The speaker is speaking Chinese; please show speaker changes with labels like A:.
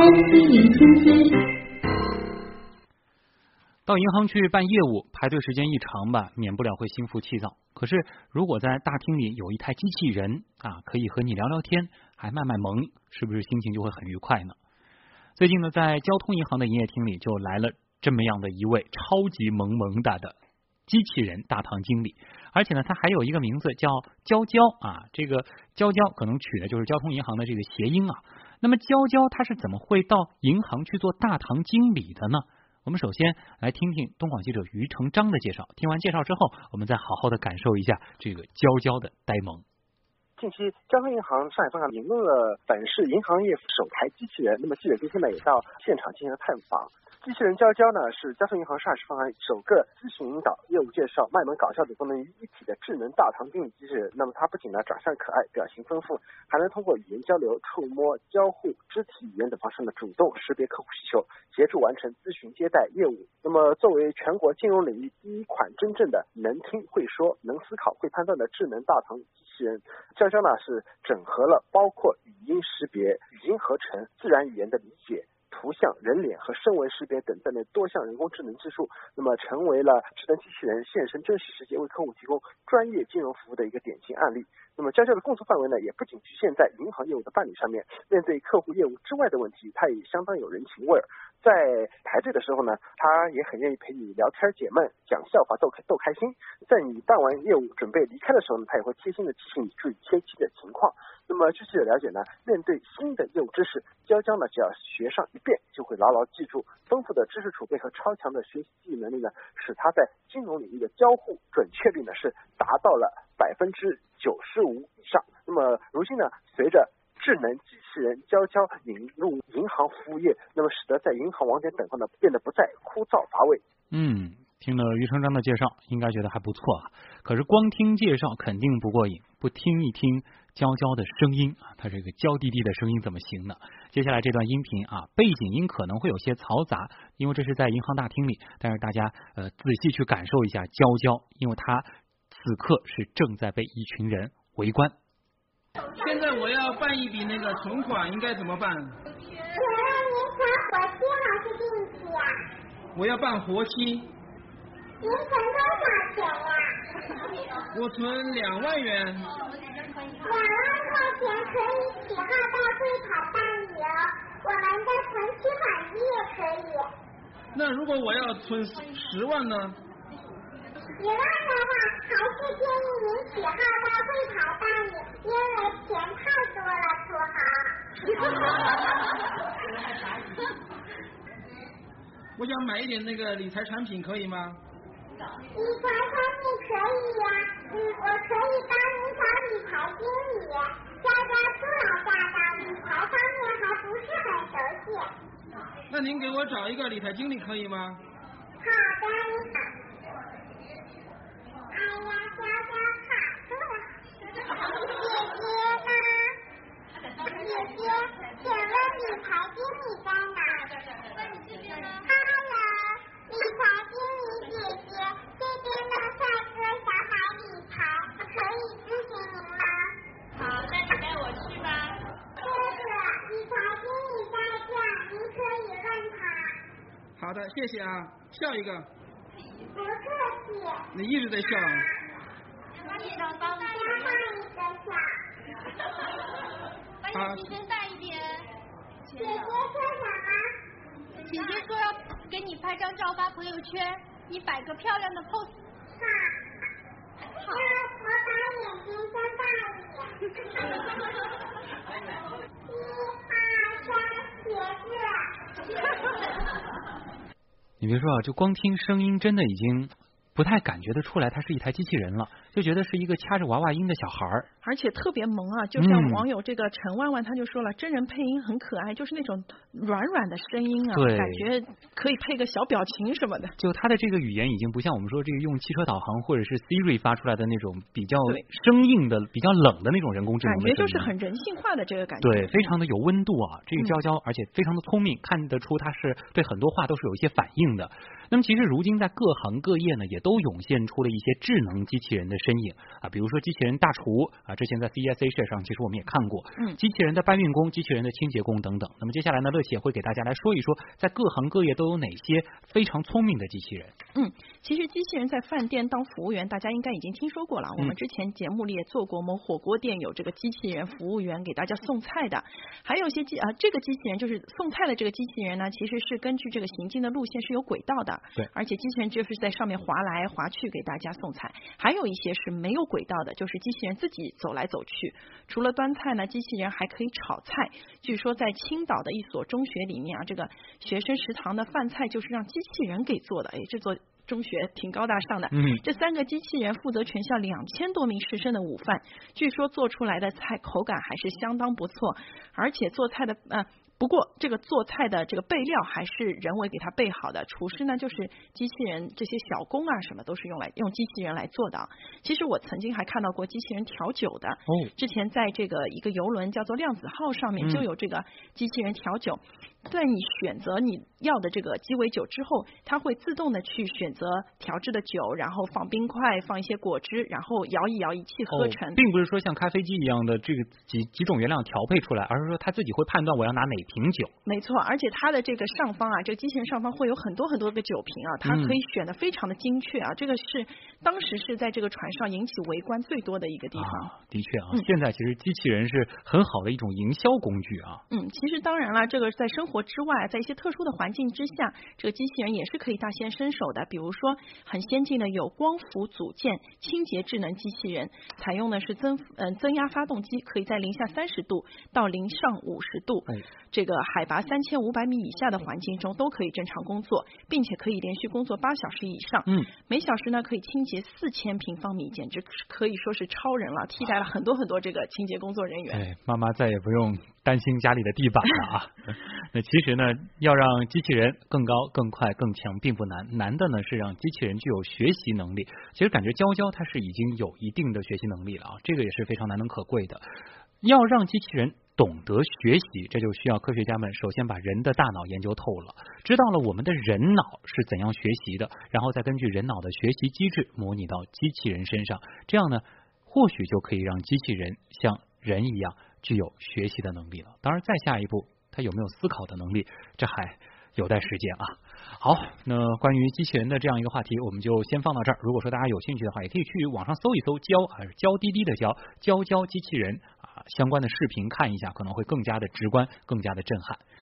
A: IC 零星期，
B: 到银行去办业务，排队时间一长吧，免不了会心浮气躁。可是，如果在大厅里有一台机器人啊，可以和你聊聊天，还卖卖萌，是不是心情就会很愉快呢？最近呢，在交通银行的营业厅里就来了这么样的一位超级萌萌哒的机器人大堂经理，而且呢，他还有一个名字叫娇娇啊，这个娇娇可能取的就是交通银行的这个谐音啊。那么娇娇他是怎么会到银行去做大堂经理的呢？我们首先来听听东广记者于成章的介绍。听完介绍之后，我们再好好的感受一下这个娇娇的呆萌。
C: 近期，交通银行上海分行引入了本市银行业首台机器人。那么记者今天呢也到现场进行了探访。机器人娇娇呢是交通银行上海市分行首个咨询引导、业务介绍、卖萌搞笑等功能于一体的智能大堂经理机器人。那么它不仅呢长相可爱、表情丰富，还能通过语言交流、触摸、交互、肢体语言等方式呢主动识别客户需求，协助完成咨询、接待业务。那么作为全国金融领域第一款真正的能听会说、能思考会判断的智能大堂机器人，娇娇呢是整合了包括语音识别、语音合成、自然语言的理解。图像、人脸和声纹识别等等的多项人工智能技术，那么成为了智能机器人现身真实世界，为客户提供专业金融服务的一个典型案例。那么娇娇的工作范围呢，也不仅局限在银行业务的办理上面，面对客户业务之外的问题，它也相当有人情味儿。在排队的时候呢，他也很愿意陪你聊天解闷，讲笑话逗逗开心。在你办完业务准备离开的时候呢，他也会贴心的提醒你注意天气的情况。那么据记者了解呢，面对新的业务知识，娇娇呢只要学上一遍就会牢牢记住。丰富的知识储备和超强的学习能力呢，使他在金融领域的交互准确率呢是达到了百分之九十五以上。那么如今呢，随着智能机器人娇娇引入银行服务业，那么使得在银行网点等候呢变得不再枯燥乏味。
B: 嗯，听了余成章的介绍，应该觉得还不错啊。可是光听介绍肯定不过瘾，不听一听娇娇的声音啊，它这个娇滴滴的声音怎么行呢？接下来这段音频啊，背景音可能会有些嘈杂，因为这是在银行大厅里。但是大家呃仔细去感受一下娇娇，因为她此刻是正在被一群人围观。
D: 现在我要办一笔那个存款，应该怎么办？
E: 我要您存活期还是定期啊、
D: 我要办活期，
E: 您存多少钱呀、
D: 我存两万元。
E: 两万块钱可以起号到柜台办理哦，我们的存期款机也可以。
D: 那如果我要存十万呢？
E: 十万的话，还是建议您起号到柜台办理，因为钱太多了，土豪。
D: 我想买一点那个理财产品，可以吗？
E: 理财产品可以呀、嗯，我可以帮您找理财经理，佳佳初来乍到，理财方面还不是很熟悉。
D: 那您给我找一个理财经理可以吗？
E: 好的，你好。哎呀，娇娇卡住了。姐姐呢？姐姐，请问理财经理在哪？Hello，理财经理姐姐，这边的帅哥想买理财，可以咨询您吗？
F: 好，那你带我去吧。
E: 哥哥，理财经理在这，您可以问他。
D: 好的，谢谢啊，笑一个，
E: 不客气。
D: 你一直在笑。
E: 再换一个笑。
D: 好，
F: 提升大一点。
E: 姐姐说什么？
F: 姐姐说要给你拍张照发朋友圈，你摆个漂亮的 pose。
E: 好。那我把眼睛睁大一点。一二三，写字。
B: 你别说啊，就光听声音，真的已经不太感觉得出来，它是一台机器人了，就觉得是一个掐着娃娃音的小孩儿。
G: 而且特别萌啊！就像
B: 嗯
G: 网友这个陈万万他就说了，真人配音很可爱，就是那种软软的声音啊，
B: 对
G: 感觉可以配个小表情什么的。
B: 就他的这个语言已经不像我们说这个用汽车导航或者是 Siri 发出来的那种比较生硬的、比较冷的那种人工智能
G: 感。觉就是很人性化的这个感觉。
B: 对，非常的有温度啊！这个
G: 嗯
B: 娇娇，而且非常的聪明，看得出他是对很多话都是有一些反应的。那么，其实如今在各行各业呢，也都涌现出了一些智能机器人的身影啊，比如说机器人大厨啊，之前在 CES Asia 上其实我们也看过，
G: 嗯
B: 机器人的搬运工、机器人的清洁工等等。那么接下来呢，乐奇也会给大家来说一说，在各行各业都有哪些非常聪明的机器人。
G: 嗯，其实机器人在饭店当服务员，大家应该已经听说过了。我们
B: 嗯
G: 之前节目里也做过，我们火锅店有这个机器人服务员给大家送菜的，还有一些机啊，这个机器人就是送菜的这个机器人呢，其实是根据这个行进的路线是有轨道的，
B: 对
G: 而且机器人就是在上面滑来滑去给大家送菜。还有一些是没有轨道的，就是机器人自己走来走去。除了端菜呢，机器人还可以炒菜。据说在青岛的一所中学里面啊，这个学生食堂的饭菜就是让机器人给做的。哎，这座中学挺高大上的。
B: 嗯
G: 这三个机器人负责全校两千多名师生的午饭，据说做出来的菜口感还是相当不错，而且做菜的呃。不过，这个做菜的这个备料还是人为给它备好的。厨师呢，就是机器人，这些小工啊，什么都是用来用机器人来做的啊。其实我曾经还看到过机器人调酒的，
B: 哦，
G: 之前在这个一个游轮叫做量子号上面
B: 嗯
G: 就有这个机器人调酒，在你选择你要的这个鸡尾酒之后，它会自动的去选择调制的酒，然后放冰块，放一些果汁，然后摇一摇，一气呵成。
B: 哦，并不是说像咖啡机一样的这个几几种原料调配出来，而是说它自己会判断我要拿哪瓶酒。
G: 没错，而且它的这个上方啊，这个机器人上方会有很多很多个酒瓶啊，它
B: 嗯
G: 可以选的非常的精确啊，这个是当时是在这个船上引起围观最多的一个地方。
B: 啊，的确啊，
G: 嗯
B: 现在其实机器人是很好的一种营销工具啊。
G: 嗯，其实当然了，这个在生活之外，在一些特殊的环境之下，这个机器人也是可以大显身手的。比如说，很先进的有光伏组件清洁智能机器人，采用的是增嗯、增压发动机，可以在零下三十度到零上五十度，
B: 哎
G: 这个海拔三千五百米以下的环境中都可以正常工作，并且可以连续工作八小时以上。
B: 嗯，
G: 每小时呢可以清洁四千平方米，简直可以说是超人了，替代了很多很多这个清洁工作人员。
B: 哎，妈妈再也不用担心家里的地板了啊。那其实呢，要让机器人更高、更快、更强，并不难，难的呢是让机器人具有学习能力。其实感觉娇娇它是已经有一定的学习能力了啊，这个也是非常难能可贵的。要让机器人懂得学习，这就需要科学家们首先把人的大脑研究透了，知道了我们的人脑是怎样学习的，然后再根据人脑的学习机制模拟到机器人身上，这样呢，或许就可以让机器人像人一样具有学习的能力了。当然，再下一步，它有没有思考的能力，这还有待时间啊。好，那关于机器人的这样一个话题，我们就先放到这儿。如果说大家有兴趣的话，也可以去网上搜一搜“娇”还是“娇滴滴”的“娇”，娇娇机器人相关的视频看一下，可能会更加的直观，更加的震撼。